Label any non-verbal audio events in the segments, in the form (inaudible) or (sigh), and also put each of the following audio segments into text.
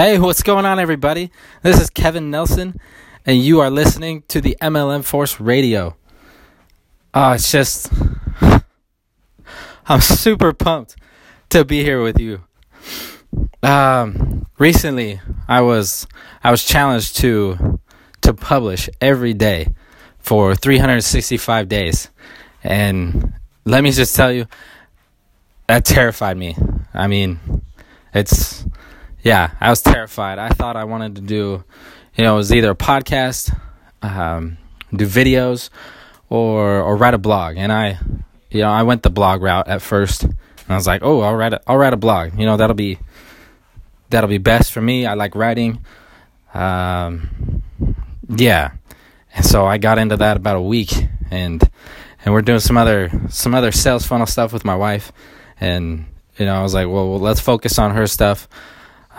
Hey, what's going on, everybody? This is Kevin Nelson, and you are listening to the MLM Force Radio. Oh, it's just. (laughs) I'm super pumped to be here with you. Um, recently, I was I was challenged to to publish every day for 365 days, and let me just tell you, that terrified me. I mean, it's yeah, I was terrified. I thought I wanted to do, you know, it was either a podcast, um, do videos, or or write a blog. And I, you know, I went the blog route at first, and I was like, oh, I'll write a, I'll write a blog. You know, that'll be that'll be best for me. I like writing. Um, yeah, and so I got into that about a week, and and we're doing some other some other sales funnel stuff with my wife, and you know, I was like, well, well let's focus on her stuff.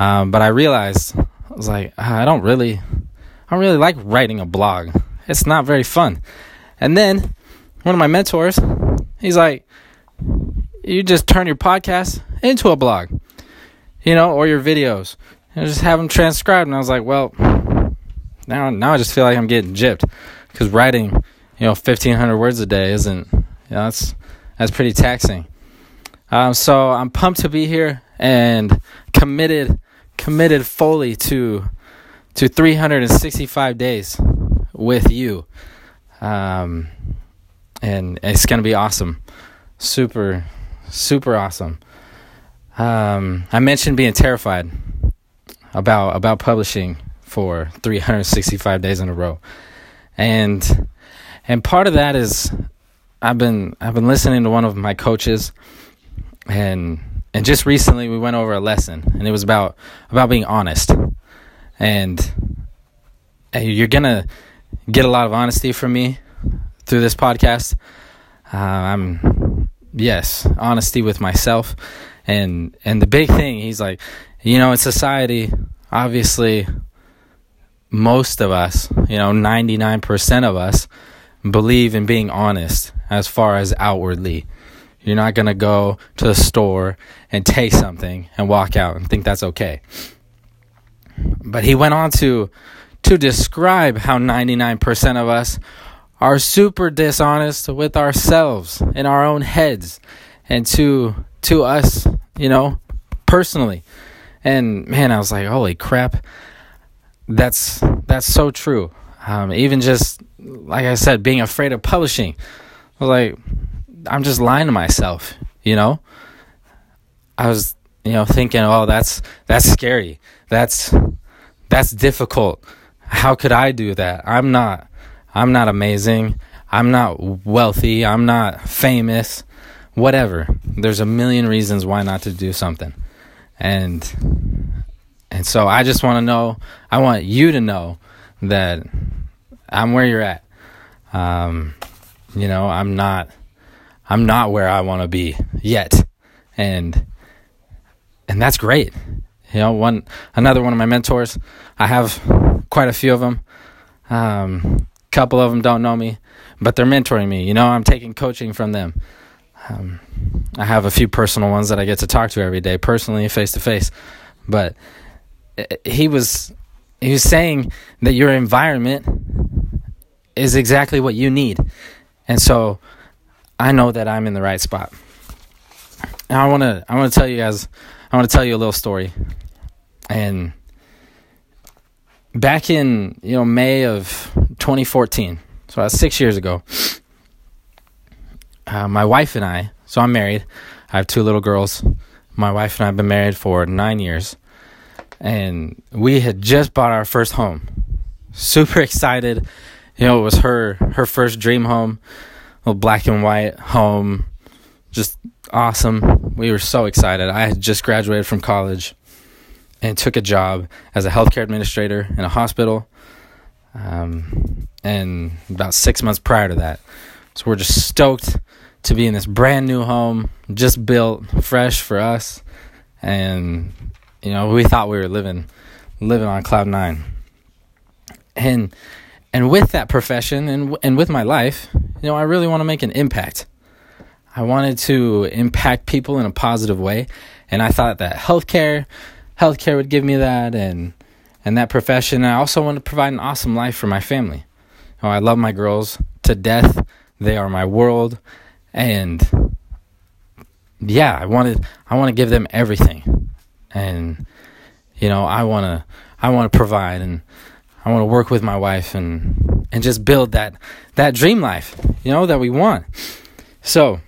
Um, but I realized I was like, ah, I don't really, I don't really like writing a blog. It's not very fun. And then one of my mentors, he's like, you just turn your podcast into a blog, you know, or your videos, and just have them transcribed. And I was like, well, now now I just feel like I'm getting gypped because writing, you know, 1,500 words a day isn't, you know, that's that's pretty taxing. Um, so I'm pumped to be here and committed committed fully to to 365 days with you. Um, and it's going to be awesome. Super super awesome. Um, I mentioned being terrified about about publishing for 365 days in a row. And and part of that is I've been I've been listening to one of my coaches and and just recently we went over a lesson and it was about about being honest. And, you're gonna get a lot of honesty from me through this podcast. Uh, i'm yes honesty with myself. And and the big thing he's like you know in society obviously most of us you know 99% of us believe in being honest as far as outwardly you're not going to go to the store and take something and walk out and think that's okay. But he went on to to describe how 99% of us are super dishonest with ourselves in our own heads and to to us, you know, personally. And man, I was like, "Holy crap. That's that's so true." Um, even just like I said, being afraid of publishing. I was like, I'm just lying to myself, you know? I was, you know, thinking, "Oh, that's that's scary. That's that's difficult. How could I do that? I'm not I'm not amazing. I'm not wealthy. I'm not famous. Whatever. There's a million reasons why not to do something." And and so I just want to know, I want you to know that I'm where you're at. Um, you know, I'm not I'm not where I want to be yet. And and that's great. You know, one another one of my mentors, I have quite a few of them. Um couple of them don't know me, but they're mentoring me. You know, I'm taking coaching from them. Um, I have a few personal ones that I get to talk to every day, personally, face to face. But eh, he was he was saying that your environment is exactly what you need, and so I know that I'm in the right spot. Now I want to I want to tell you guys I want to tell you a little story. And back in, you know, May of 2014, so that's 6 years ago. Uh, my wife and I, so I'm married. I have two little girls. My wife and I have been married for 9 years. And we had just bought our first home. Super excited. You know, it was her her first dream home little black and white home. Just awesome. We were so excited. I had just graduated from college and took a job as a healthcare administrator in a hospital. Um, and about six months prior to that. So we're just stoked to be in this brand new home, just built, fresh for us. And, you know, we thought we were living living on cloud nine. And and with that profession and and with my life, you know, I really want to make an impact. I wanted to impact people in a positive way, and I thought that healthcare healthcare would give me that and and that profession. I also want to provide an awesome life for my family. Oh, I love my girls to death. They are my world, and yeah, I wanted I want to give them everything, and you know I want to I want to provide and I want to work with my wife and and just build that that dream life, you know, that we want. So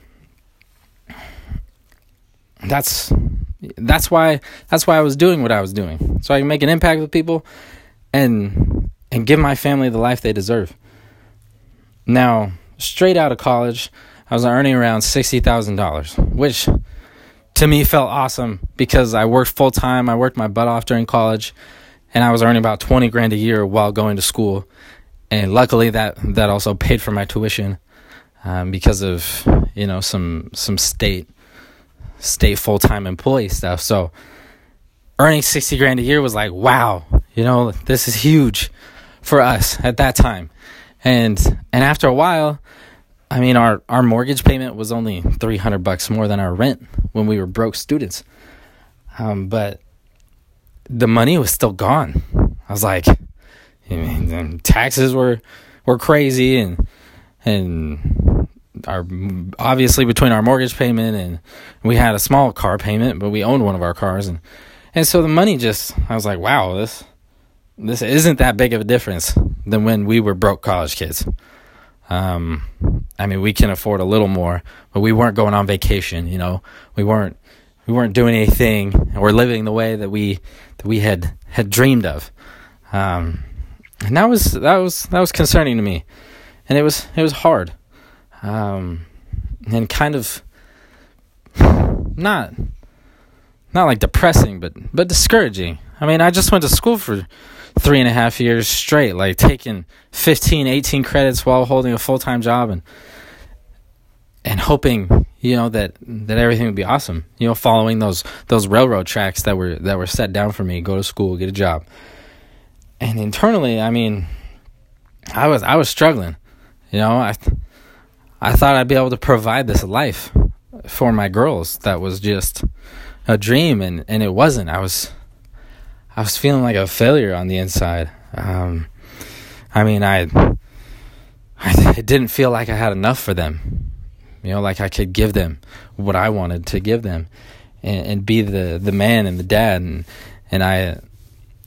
that's that's why that's why I was doing what I was doing. So I can make an impact with people and and give my family the life they deserve. Now, straight out of college, I was earning around $60,000, which to me felt awesome because I worked full time, I worked my butt off during college, and I was earning about 20 grand a year while going to school. And luckily that that also paid for my tuition um, because of, you know, some some state state full time employee stuff. So earning 60 grand a year was like, wow, you know, this is huge for us at that time. And and after a while, I mean our our mortgage payment was only 300 bucks more than our rent when we were broke students. Um, but the money was still gone. I was like, I mean, taxes were were crazy and and our obviously between our mortgage payment and we had a small car payment, but we owned one of our cars and and so the money just I was like, wow, this this isn't that big of a difference than when we were broke college kids. Um, I mean, we can afford a little more, but we weren't going on vacation. You know, we weren't we weren't doing anything or living the way that we that we had had dreamed of. Um, and that was that was that was concerning to me, and it was it was hard um, and kind of not not like depressing, but but discouraging. I mean, I just went to school for three and a half years straight, like taking 15, 18 credits while holding a full time job and and hoping, you know, that that everything would be awesome. You know, following those those railroad tracks that were that were set down for me, go to school, get a job. And internally, I mean, I was I was struggling. You know, I I thought I'd be able to provide this life for my girls that was just a dream and, and it wasn't. I was I was feeling like a failure on the inside. Um, I mean, I, I it didn't feel like I had enough for them. You know, like I could give them what I wanted to give them, and, and be the the man and the dad. And and I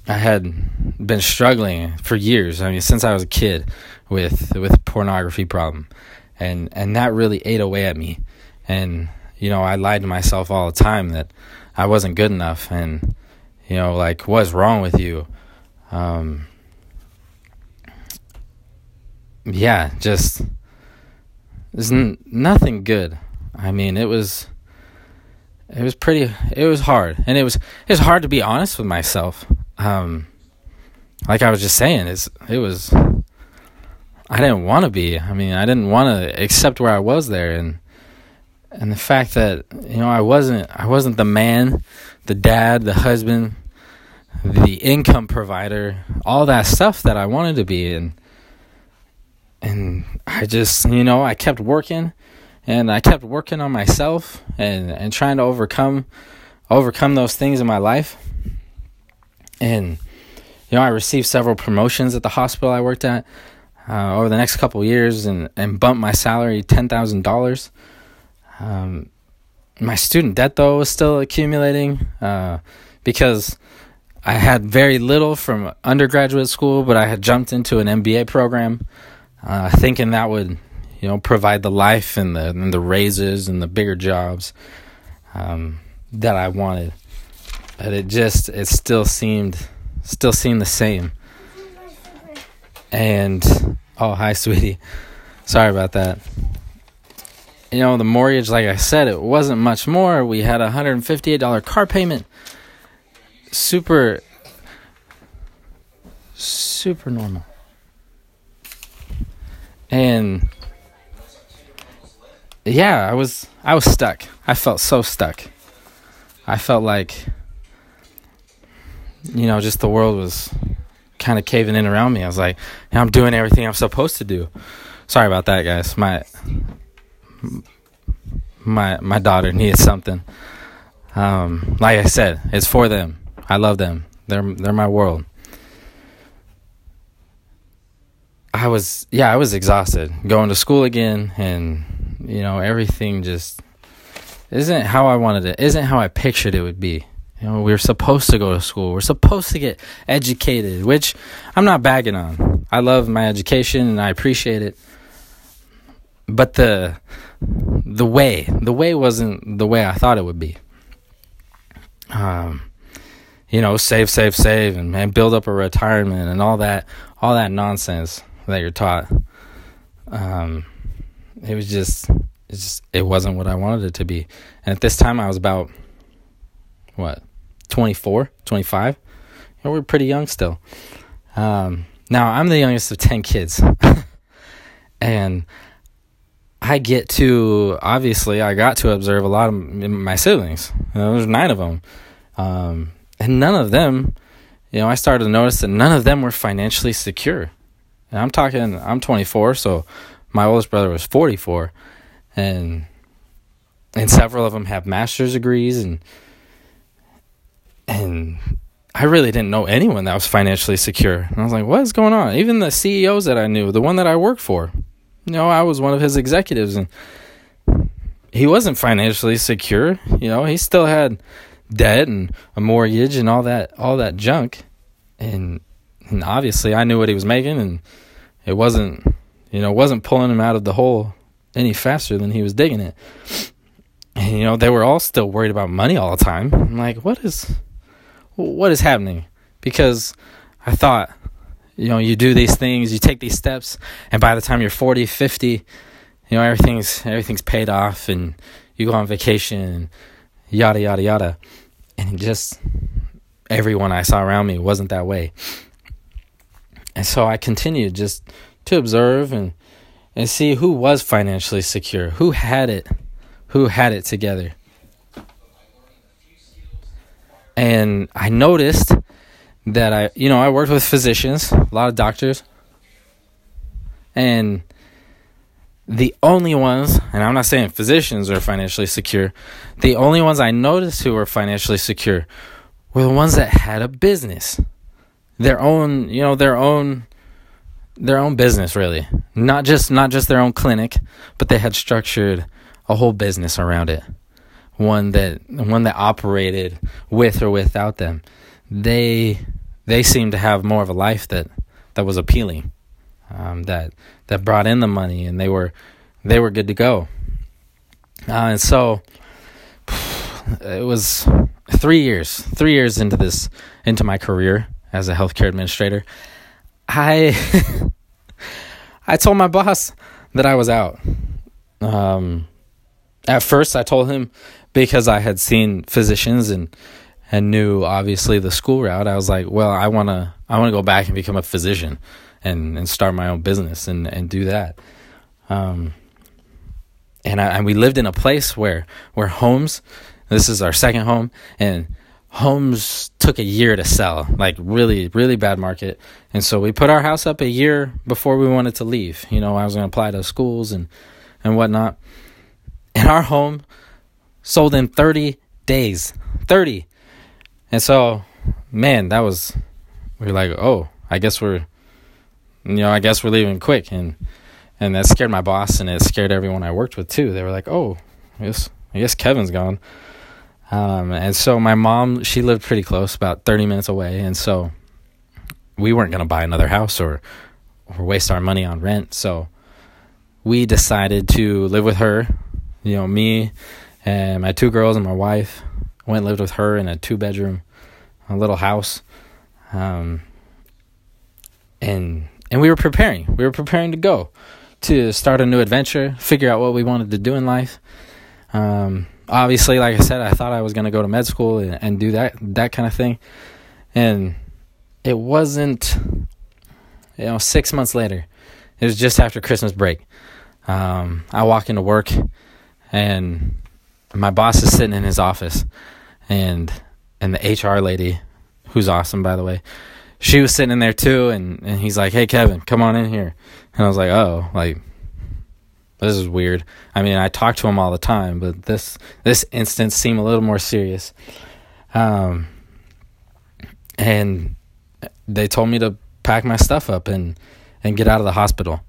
I had been struggling for years. I mean, since I was a kid with with pornography problem and and that really ate away at me and you know i lied to myself all the time that i wasn't good enough and you know like what's wrong with you um yeah just there's n- nothing good. I mean it was it was pretty it was hard. And it was it was hard to be honest with myself. Um like i was just saying it's it was I didn't want to be. I mean, I didn't want to accept where I was there, and and the fact that you know I wasn't I wasn't the man, the dad, the husband, the income provider, all that stuff that I wanted to be, and and I just you know I kept working, and I kept working on myself and and trying to overcome overcome those things in my life, and you know I received several promotions at the hospital I worked at uh, over the next couple years and, and bump my salary $10,000. Um, my student debt, though, was still accumulating uh, because I had very little from undergraduate school, but I had jumped into an MBA program uh, thinking that would, you know, provide the life and the, and the raises and the bigger jobs um, that I wanted. But it just, it still seemed, still seemed the same. And oh, hi, sweetie. Sorry about that. You know, the mortgage, like I said, it wasn't much more. We had a $158 car payment. Super, super normal. And yeah, I was I was stuck. I felt so stuck. I felt like you know, just the world was kind of caving in around me. I was like, I'm doing everything I'm supposed to do. Sorry about that, guys. My my my daughter needs something. Um, like I said, it's for them. I love them. They're they're my world. I was yeah, I was exhausted going to school again and you know, everything just isn't how I wanted it. Isn't how I pictured it would be. You know, we are supposed to go to school. We're supposed to get educated, which I'm not bagging on. I love my education and I appreciate it. But the the way, the way wasn't the way I thought it would be. Um you know, save, save, save and, and build up a retirement and all that all that nonsense that you're taught. Um it was just it just it wasn't what I wanted it to be. And at this time I was about what 24 25 you know, we're pretty young still. Um, now i'm the youngest of 10 kids. (laughs) And i get to obviously i got to observe a lot of my siblings. You know, there's nine of them um, and none of them you know i started to notice that none of them were financially secure and i'm talking i'm 24 so my oldest brother was 44 and and several of them have master's degrees and and I really didn't know anyone that was financially secure. And I was like, what is going on? Even the CEOs that I knew, the one that I worked for, you know, I was one of his executives and he wasn't financially secure. You know, he still had debt and a mortgage and all that, all that junk. And, and obviously I knew what he was making and it wasn't, you know, wasn't pulling him out of the hole any faster than he was digging it. And, you know, they were all still worried about money all the time. I'm like, what is, what is happening? Because I thought, you know, you do these things, you take these steps, and by the time you're 40, 50, you know, everything's everything's paid off and you go on vacation and yada yada yada. And just everyone I saw around me wasn't that way. And so I continued just to observe and and see who was financially secure, who had it, who had it together. And I noticed that I, you know, I worked with physicians, a lot of doctors. And the only ones, and I'm not saying physicians are financially secure, the only ones I noticed who were financially secure were the ones that had a business. Their own, you know, their own their own business really. Not just not just their own clinic, but they had structured a whole business around it one that one that operated with or without them. They they seemed to have more of a life that that was appealing, um, that that brought in the money, and they were they were good to go. Uh, and so (sighs) it was three years, three years into this into my career as a healthcare administrator. I (laughs) I told my boss that I was out. Um, at first, I told him because I had seen physicians and and knew obviously the school route, I was like, well, I wanna I wanna go back and become a physician and and start my own business and and do that. Um, and I, and we lived in a place where where homes, this is our second home, and homes took a year to sell, like really really bad market. And so we put our house up a year before we wanted to leave. You know, I was gonna apply to schools and and whatnot. And our home sold in 30 days. 30. And so, man, that was we were like, "Oh, I guess we're you know, I guess we're leaving quick." And and that scared my boss and it scared everyone I worked with too. They were like, "Oh, guess I guess Kevin's gone." Um, and so my mom, she lived pretty close, about 30 minutes away, and so we weren't going to buy another house or or waste our money on rent. So we decided to live with her, you know, me and my two girls and my wife went lived with her in a two bedroom a little house. Um, and and we were preparing. We were preparing to go to start a new adventure figure out what we wanted to do in life. Um, obviously like i said i thought i was going to go to med school and, and do that that kind of thing. And it wasn't you know six months later. It was just after christmas break. Um, i walk into work and my boss is sitting in his office and and the HR lady who's awesome by the way she was sitting in there too and and he's like hey Kevin come on in here. And I was like oh like this is weird I mean I talk to him all the time but this this instance seemed a little more serious um and they told me to pack my stuff up and and get out of the hospital.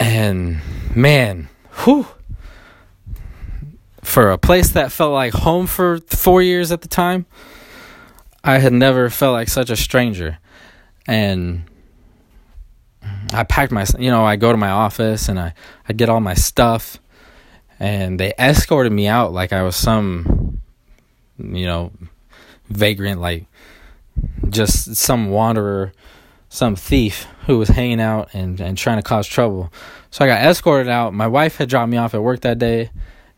And man, whew, for a place that felt like home for four years at the time, I had never felt like such a stranger. And I packed my, you know, I go to my office and I, I get all my stuff and they escorted me out like I was some, you know, vagrant, like just some wanderer, some thief who was hanging out and, and trying to cause trouble. So I got escorted out. My wife had dropped me off at work that day.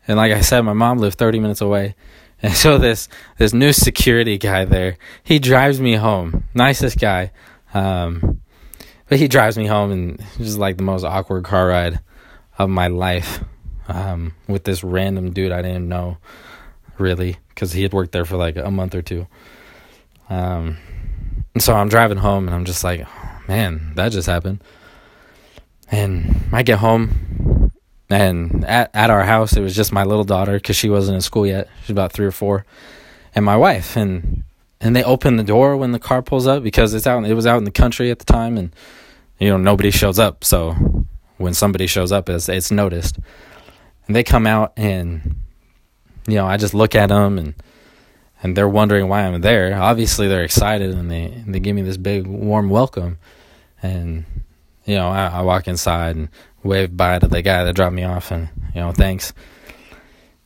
And like I said, my mom lived 30 minutes away. (laughs) And so this this new security guy there, he drives me home. Nicest guy. Um, but he drives me home and it's just like the most awkward car ride of my life. Um, with this random dude I didn't know really because he had worked there for like a month or two. Um, so I'm driving home and I'm just like, man, that just happened. And I get home and at, at our house, it was just my little daughter because she wasn't in school yet. She's about three or four, and my wife. And and they open the door when the car pulls up because it's out. It was out in the country at the time, and you know nobody shows up. So when somebody shows up, it's it's noticed. And they come out, and you know I just look at them, and and they're wondering why I'm there. Obviously, they're excited, and they and they give me this big warm welcome, and you know I, I walk inside and wave bye to the guy that dropped me off, and you know thanks.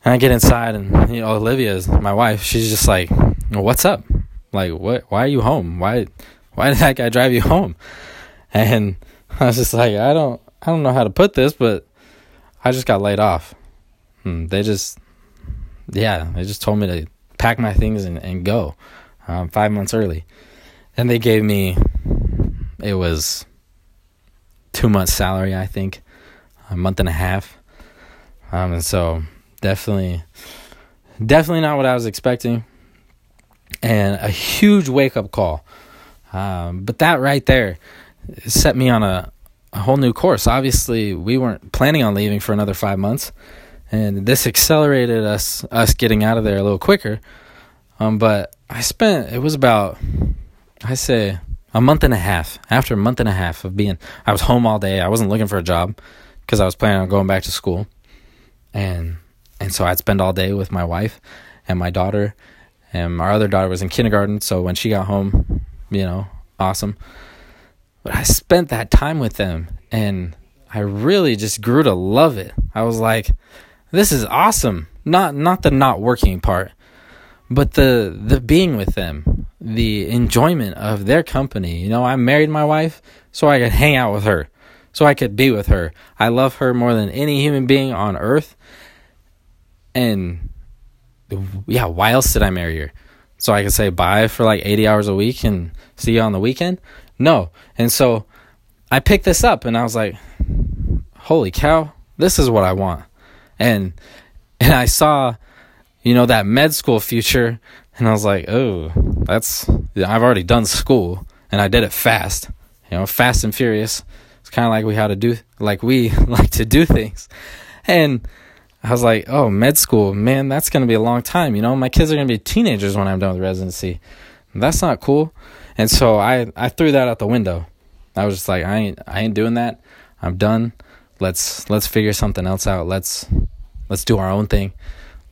And I get inside, and you know Olivia is my wife. She's just like, "What's up? Like, what? Why are you home? Why? Why did that guy drive you home?" And I was just like, "I don't, I don't know how to put this, but I just got laid off. And hmm, they just, yeah, they just told me to pack my things and, and go um, five months early. And they gave me, it was two months' salary, I think, a month and a half. Um, and so definitely, definitely not what I was expecting. And a huge wake up call. Um, but that right there set me on a, a whole new course. Obviously, we weren't planning on leaving for another five months and this accelerated us us getting out of there a little quicker. Um, but I spent it was about I say a month and a half. After a month and a half of being, I was home all day. I wasn't looking for a job because I was planning on going back to school, and and so I'd spend all day with my wife and my daughter, and our other daughter was in kindergarten. So when she got home, you know, awesome. But I spent that time with them, and I really just grew to love it. I was like, this is awesome. Not not the not working part, but the the being with them, the enjoyment of their company. You know, I married my wife so I could hang out with her, so I could be with her. I love her more than any human being on earth. And yeah, why else did I marry her? So I could say bye for like 80 hours a week and see you on the weekend? No. And so I picked this up and I was like, holy cow, this is what I want and (laughs) and I saw, you know, that med school future, and I was like, oh, that's I've already done school, and I did it fast, you know, fast and furious. It's kind of like we how to do, like we (laughs) like to do things, and I was like, oh, med school, man, that's gonna be a long time. You know, my kids are gonna be teenagers when I'm done with residency. That's not cool. And so I I threw that out the window. I was just like, I ain't I ain't doing that. I'm done. Let's let's figure something else out. Let's let's do our own thing.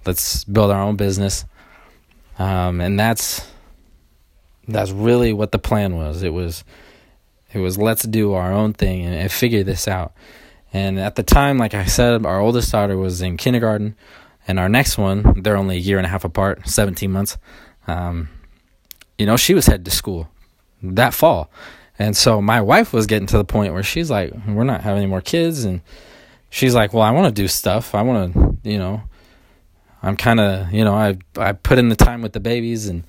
Let's build our own business. Um, and that's that's really what the plan was. It was it was let's do our own thing and, and figure this out. And at the time, like I said, our oldest daughter was in kindergarten, and our next one, they're only a year and a half apart, 17 months. Um, you know, she was headed to school that fall. And so my wife was getting to the point where she's like, we're not having any more kids. And she's like, well, I want to do stuff. I want to, you know, I'm kind of, you know, I I put in the time with the babies and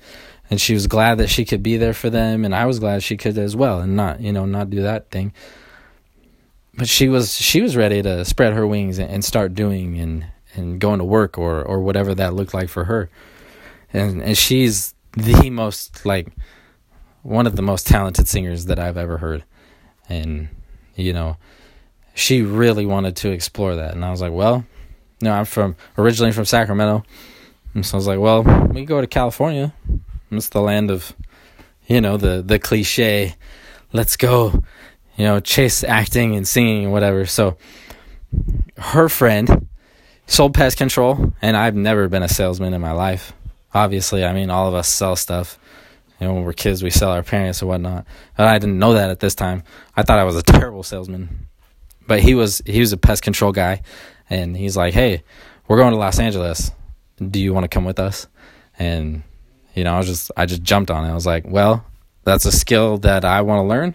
and she was glad that she could be there for them and I was glad she could as well and not, you know, not do that thing. But she was she was ready to spread her wings and, start doing and and going to work or or whatever that looked like for her. And and she's the most like one of the most talented singers that I've ever heard. And you know, she really wanted to explore that. And I was like, well, no, I'm from originally from Sacramento. And so I was like, well, we go to California. It's the land of you know, the the cliche, let's go, you know, chase acting and singing and whatever. So her friend sold pest control, and I've never been a salesman in my life. Obviously, I mean, all of us sell stuff. You know, when we're kids, we sell our parents or whatnot. But I didn't know that at this time. I thought I was a (laughs) terrible salesman. But he was he was a pest control guy, and he's like, "Hey, we're going to Los Angeles. Do you want to come with us?" And you know, I was just I just jumped on it. I was like, "Well, that's a skill that I want to learn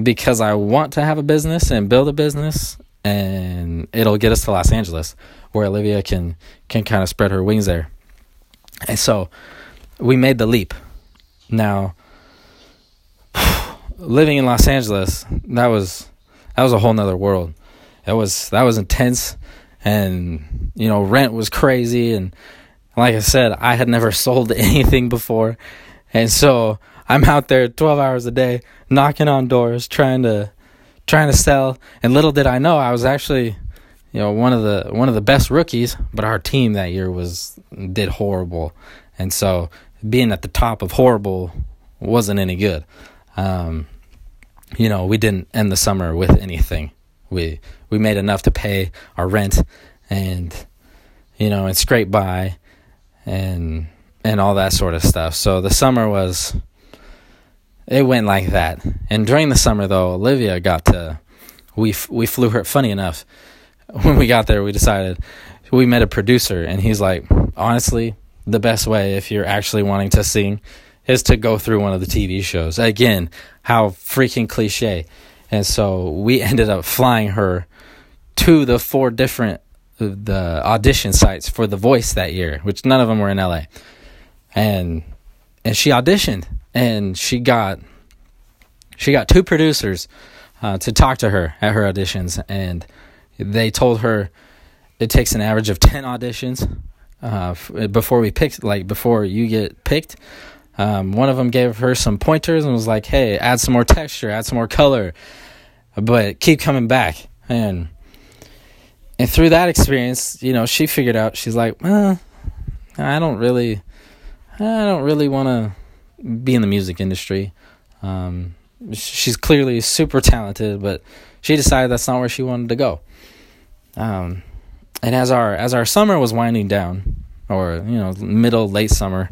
because I want to have a business and build a business, and it'll get us to Los Angeles, where Olivia can can kind of spread her wings there." And so we made the leap. Now, (sighs) living in Los Angeles, that was that was a whole nother world. That was that was intense, and you know rent was crazy, and like I said, I had never (laughs) sold anything before, and so I'm out there 12 hours a day knocking on doors, trying to trying to sell. And little did I know, I was actually you know one of the one of the best rookies, but our team that year was did horrible, and so being at the top of horrible wasn't any good. Um, you know, we didn't end the summer with anything. We we made enough to pay our rent and you know and scrape by and and all that sort of stuff. So the summer was it went like that. And during the summer though, Olivia got to we we flew her funny enough. (laughs) When we got there, we decided we met a producer and he's like, "Honestly, the best way if you're actually wanting to sing is to go through one of the TV shows. Again, how freaking cliche. And so we (laughs) ended up flying her to the four different uh, the audition sites for The Voice that year, which none of them were in LA. And and she auditioned and she got she got two producers uh, to talk to her at her auditions and they told her it takes an average of 10 auditions uh, before we picked, like before you get picked. Um, one of them gave her some pointers and was like, "Hey, add some more texture, add some more color, but keep coming back." And and through that experience, you know, she figured out she's like, "Well, I don't really, I don't really want to be in the music industry." Um, she's clearly super talented, but she decided that's not where she wanted to go. Um, and as our as our summer was winding down, or you know middle late summer,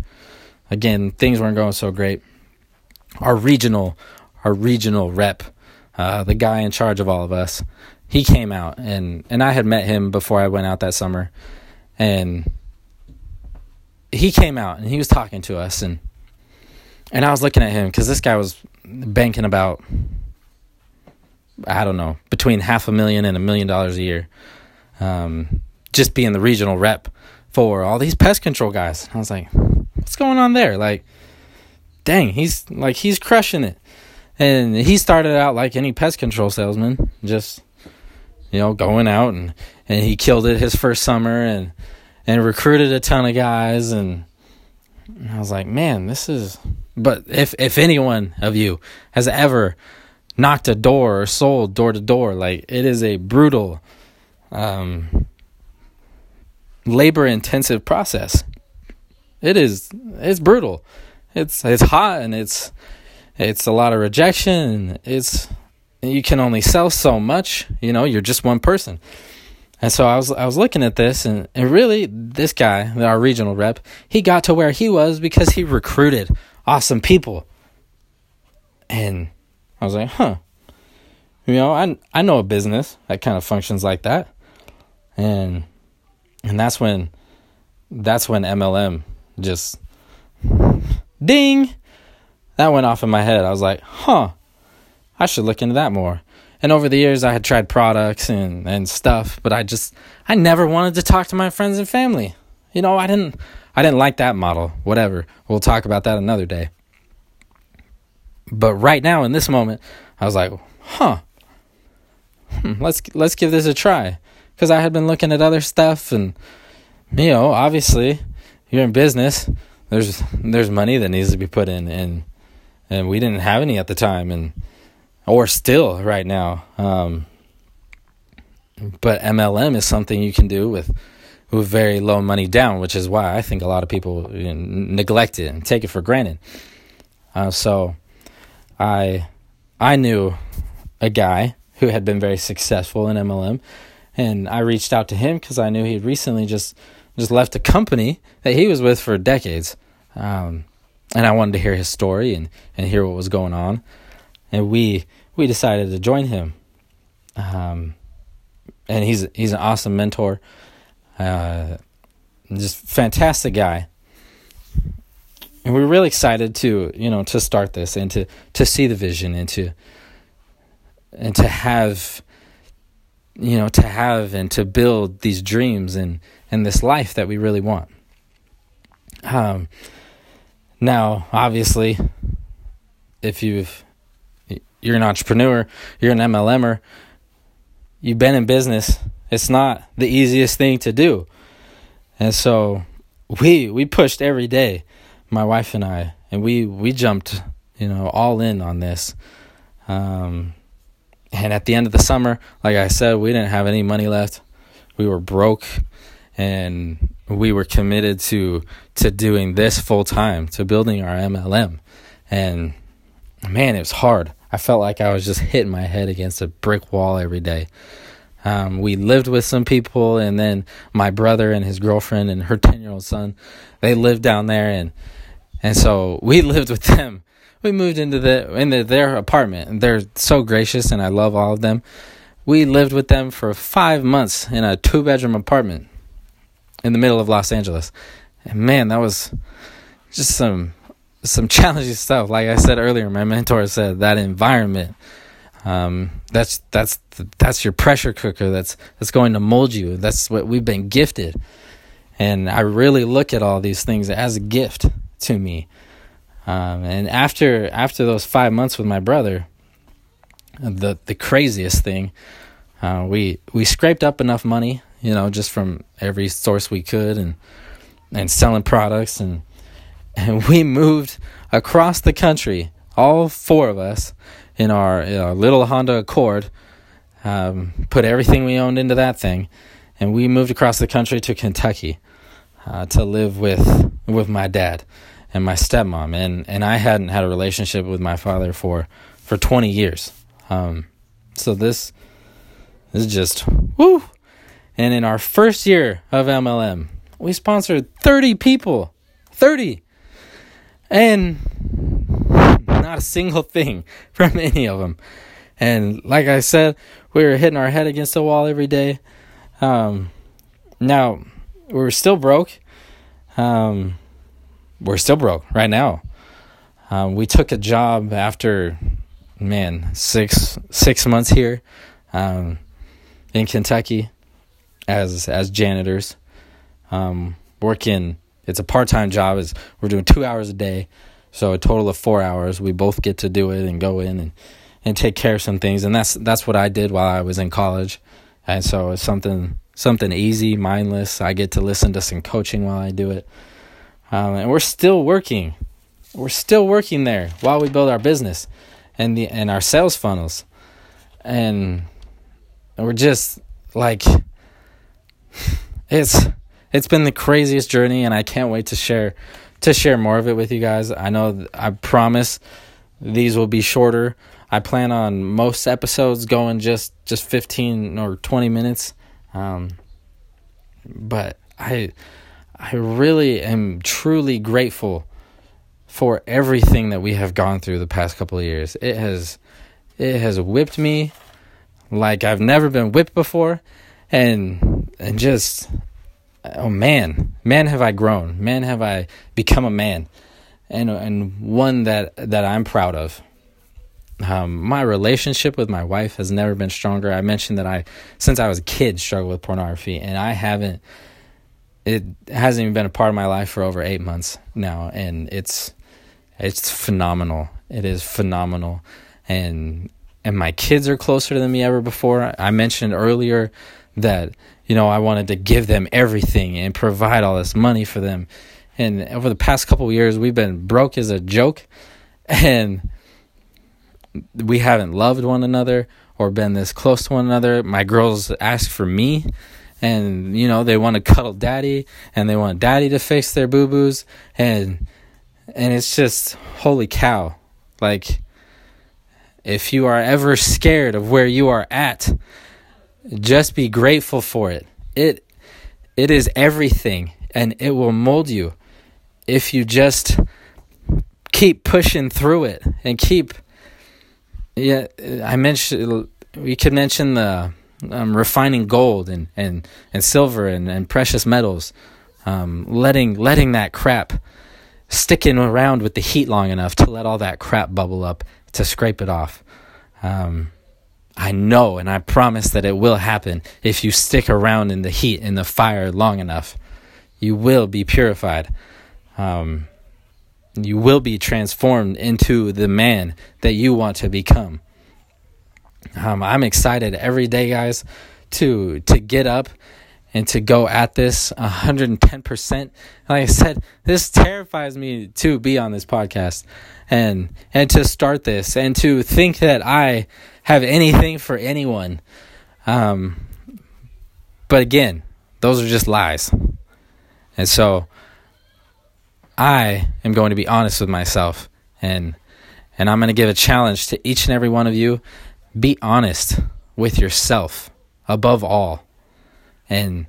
again things weren't going so great. Our regional our regional rep, uh, the guy in charge of all of us, he came out and and I had met him before I went out that summer, and he came out and he was talking to us and and I was looking at him because this guy was banking about I don't know between half a million and a million dollars a year um, just being the regional rep for all these pest control guys. I was like, what's going on there? Like, dang, he's like he's crushing it. And he started out like any pest control salesman, just you know, going out and and he killed it his first summer and and recruited a ton of guys and I was like, man, this is but if if anyone of you has ever knocked a door or sold door to door, like it is a brutal um, labor intensive process. It is it's brutal. It's it's hot and it's it's a lot of rejection. It's you can only sell so much, you know, you're just one person. And so I was I was looking at this and, and really this guy, our regional rep, he got to where he was because he recruited awesome people. And I was like, huh. You know, I I know a business that kind of functions like that and and that's when that's when MLM just ding that went off in my head. I was like, "Huh. I should look into that more." And over the years I had tried products and and stuff, but I just I never wanted to talk to my friends and family. You know, I didn't I didn't like that model. Whatever. We'll talk about that another day. But right now in this moment, I was like, "Huh. Hmm, let's let's give this a try." because I had been looking at other stuff, and you know, obviously, you're in business. There's there's money that needs to be put in, and and we didn't have any at the time, and or still right now. Um, but MLM is something you can do with with very low money down, which is why I think a lot of people you know, neglect it and take it for granted. Uh, so I I knew a guy who had been very successful in MLM, and I reached out to him because I knew he had recently just just left a company that he was with for decades, um, and I wanted to hear his story and and hear what was going on, and we we decided to join him. Um, and he's he's an awesome mentor, uh, just fantastic guy. And we're really excited to you know to start this and to to see the vision and to and to have you know to have and to build these dreams and and this life that we really want. Um, now, obviously, if you've you're an entrepreneur, you're an MLMer, you've been in business, it's not the easiest thing to do. And so we we pushed every day, my wife and I, and we we jumped, you know, all in on this. Um, and at the end of the summer, like I said, we didn't have any money left. We were broke and we were committed to to doing this full time, to building our MLM. And man, it was hard. I felt like I was just hitting my head against a brick wall every day. Um, we lived with some people, and then my brother and his girlfriend and her ten year old son, they lived down there, and and so we (laughs) lived with them. We moved into the into their apartment, and they're so gracious, and I love all of them. We lived with them for five months in a two bedroom apartment in the middle of Los Angeles, and man, that was just some some (laughs) challenging stuff. Like I said earlier, my mentor said that environment, um, that's that's that's your pressure cooker. That's that's going to mold you. That's what we've been gifted, and I really look at all these things as a gift to me. Um, and after after those five months with my brother, the the craziest thing, uh, we we scraped up enough money, you know, just from every source we could, and and selling products and (laughs) and we moved across the country, all four of us, in our, in our little Honda Accord. Um, put everything we owned into that thing, and we moved across the country to Kentucky uh, to live with with my dad and my stepmom. and And I hadn't had a relationship with my father for for twenty years. Um, so this, this is just woo. And in our first year of MLM, we sponsored thirty people, thirty and not a single thing (laughs) from any of them. And like I said, we were hitting our head against the wall every day. Um, now we're still broke. Um, we're still broke right now. Um, we took a job after, man, six six months here, um, in Kentucky, as as janitors, um, working it's a part time job. Is we're doing two hours a day, so a total of four hours. We both get to do it and go in and and take care of some things, and that's that's what I did while I was in college, and so it's something something easy, mindless. I get to listen to some coaching while I do it, um, and we're still working. We're still working there while we build our business and the and our sales funnels, and we're just like (sighs) it's it's been the craziest journey, and I can't wait to share to share more of it with you guys. I know I promise these will be shorter. I plan on most episodes going just just 15 or 20 minutes. Um, but I I really am truly grateful for everything that we have gone through the past couple of years. It has it has whipped me like I've never been whipped before and and just oh man, man have I grown, man have I become a man, and and one that that I'm proud of. Um, my relationship with my wife has never been stronger. I mentioned that I, since I was a kid, struggled with pornography, and I haven't. It hasn't even been a part of my life for over eight months now, and it's it's phenomenal. It is phenomenal, and and my kids are closer than me ever before. I mentioned earlier that you know, I wanted to give them everything and provide all this money for them. And over the past couple years, we've been broke as a joke, and we haven't loved one another or been this close to one another. My girls ask for me, and you know they want to cuddle daddy, and they want daddy to face their boo boos, and and it's just holy cow. Like if you are ever scared of where you are at, just be grateful for it. It it is everything and it will mold you if you just keep pushing through it and keep yeah i mentioned we could mention the um, refining gold and, and, and silver and, and precious metals um, letting letting that crap sticking around with the heat long enough to let all that crap bubble up to scrape it off um, I know and I promise that it will happen if you stick around in the heat in the fire long enough. You will be purified. Um, you will be transformed into the man that you want to become. Um, I'm excited every day, guys, to to get up and to go at this 110%. Like I said, this terrifies me to be on this podcast and and to start this and to think that I have anything for anyone. Um, but again, those are just lies. And so I am going to be honest with myself and and I'm going to give a challenge to each and every one of you. Be honest with yourself above all. And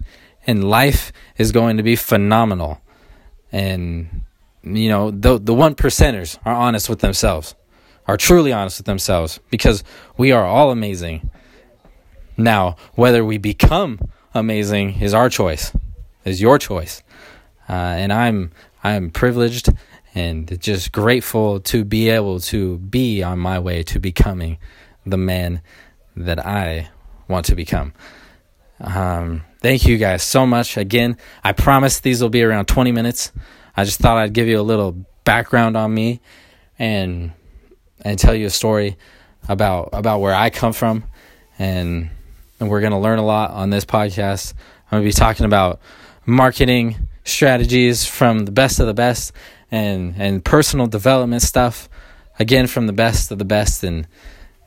and life is going to be phenomenal. And you know, the the one percenters are honest with themselves, are truly honest with themselves, because we are all amazing. Now, whether we become amazing is our choice, is your choice, uh, and I'm I'm privileged and just grateful to be able to be on my way to becoming the man that I want to become. Um, thank you guys so much. Again, I promise these will be around 20 minutes. I just thought I'd give you a little background on me and and tell you a story about about where I come from and and we're going to learn a lot on this podcast. I'm going to be talking about marketing strategies from the best of the best and and personal development stuff again from the best of the best and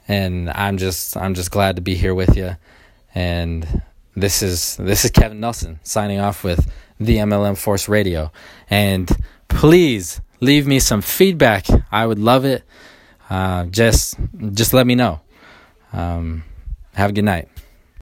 and I'm just I'm just glad to be here with you and this is this is Kevin Nelson signing off with the MLM Force Radio. And please leave me some feedback. I would love it. Uh, just just let me know. Um, have a good night.